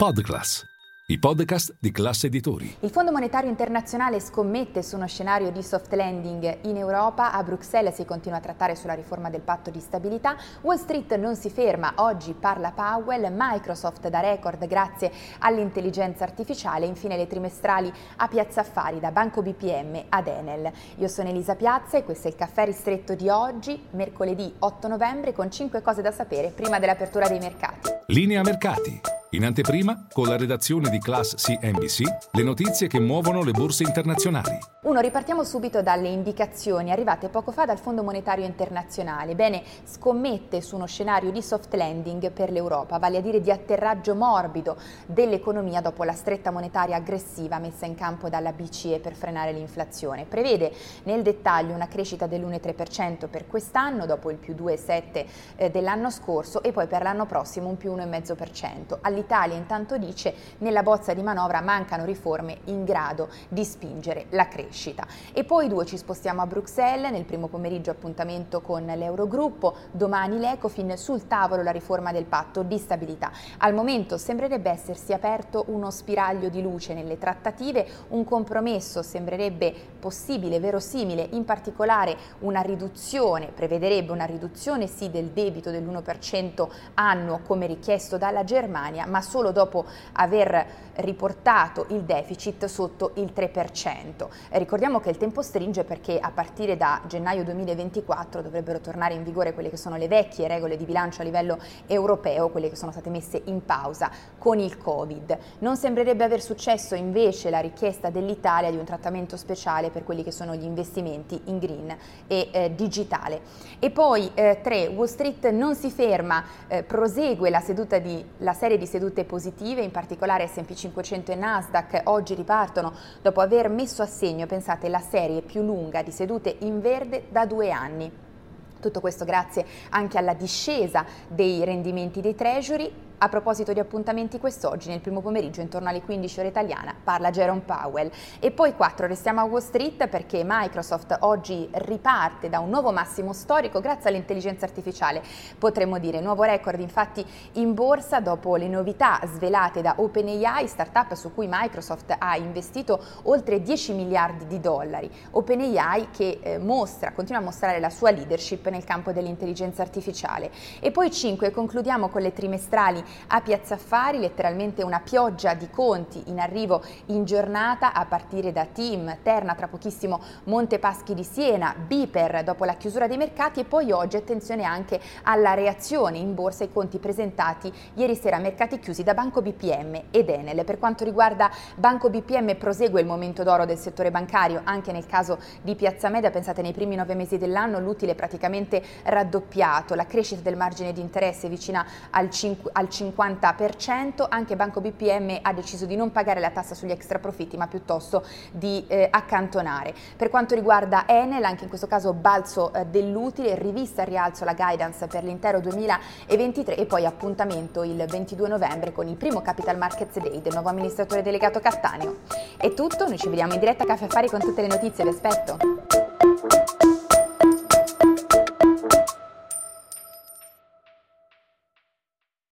Podclass, i podcast di classe editori. Il Fondo Monetario Internazionale scommette su uno scenario di soft landing in Europa. A Bruxelles si continua a trattare sulla riforma del patto di stabilità. Wall Street non si ferma. Oggi parla Powell. Microsoft da record grazie all'intelligenza artificiale. Infine le trimestrali a Piazza Affari da Banco BPM ad Enel. Io sono Elisa Piazza e questo è il caffè ristretto di oggi, mercoledì 8 novembre, con 5 cose da sapere prima dell'apertura dei mercati. Linea mercati. In anteprima, con la redazione di Class CNBC, le notizie che muovono le borse internazionali. Uno, ripartiamo subito dalle indicazioni arrivate poco fa dal Fondo Monetario Internazionale. Bene, scommette su uno scenario di soft landing per l'Europa, vale a dire di atterraggio morbido dell'economia dopo la stretta monetaria aggressiva messa in campo dalla BCE per frenare l'inflazione. Prevede nel dettaglio una crescita dell'1,3% per quest'anno, dopo il più 2,7% eh, dell'anno scorso e poi per l'anno prossimo un più 1,5%. All'Italia intanto dice nella bozza di manovra mancano riforme in grado di spingere la crescita. E poi due ci spostiamo a Bruxelles, nel primo pomeriggio appuntamento con l'Eurogruppo, domani l'Ecofin sul tavolo la riforma del patto di stabilità. Al momento sembrerebbe essersi aperto uno spiraglio di luce nelle trattative, un compromesso sembrerebbe possibile, verosimile, in particolare una riduzione, prevederebbe una riduzione sì del debito dell'1% annuo come richiesto dalla Germania, ma solo dopo aver riportato il deficit sotto il 3%. Ricordiamo che il tempo stringe perché a partire da gennaio 2024 dovrebbero tornare in vigore quelle che sono le vecchie regole di bilancio a livello europeo, quelle che sono state messe in pausa con il Covid. Non sembrerebbe aver successo invece la richiesta dell'Italia di un trattamento speciale per quelli che sono gli investimenti in green e eh, digitale. E poi eh, tre, Wall Street non si ferma, eh, prosegue la, di, la serie di sedute positive, in particolare S&P 500 e Nasdaq oggi ripartono dopo aver messo a segno, pensate, la serie più lunga di sedute in verde da due anni. Tutto questo grazie anche alla discesa dei rendimenti dei treasury a proposito di appuntamenti quest'oggi, nel primo pomeriggio, intorno alle 15 ore italiana, parla Jerome Powell. E poi 4, restiamo a Wall Street perché Microsoft oggi riparte da un nuovo massimo storico grazie all'intelligenza artificiale, potremmo dire. Nuovo record infatti in borsa dopo le novità svelate da OpenAI, startup su cui Microsoft ha investito oltre 10 miliardi di dollari. OpenAI che eh, mostra, continua a mostrare la sua leadership nel campo dell'intelligenza artificiale. E poi 5, concludiamo con le trimestrali a Piazza Affari, letteralmente una pioggia di conti in arrivo in giornata a partire da Team, Terna, tra pochissimo Monte Paschi di Siena, Biper dopo la chiusura dei mercati e poi oggi attenzione anche alla reazione in borsa ai conti presentati ieri sera a mercati chiusi da Banco BPM ed Enel. Per quanto riguarda Banco BPM prosegue il momento d'oro del settore bancario anche nel caso di Piazza Media, pensate nei primi nove mesi dell'anno l'utile è praticamente raddoppiato, la crescita del margine di interesse vicina al 5, al 50%, anche Banco BPM ha deciso di non pagare la tassa sugli extra profitti ma piuttosto di eh, accantonare. Per quanto riguarda Enel, anche in questo caso balzo eh, dell'utile, rivista al rialzo la guidance per l'intero 2023 e poi appuntamento il 22 novembre con il primo Capital Markets Day del nuovo amministratore delegato Cattaneo. È tutto, noi ci vediamo in diretta a Caffè Affari con tutte le notizie, vi aspetto.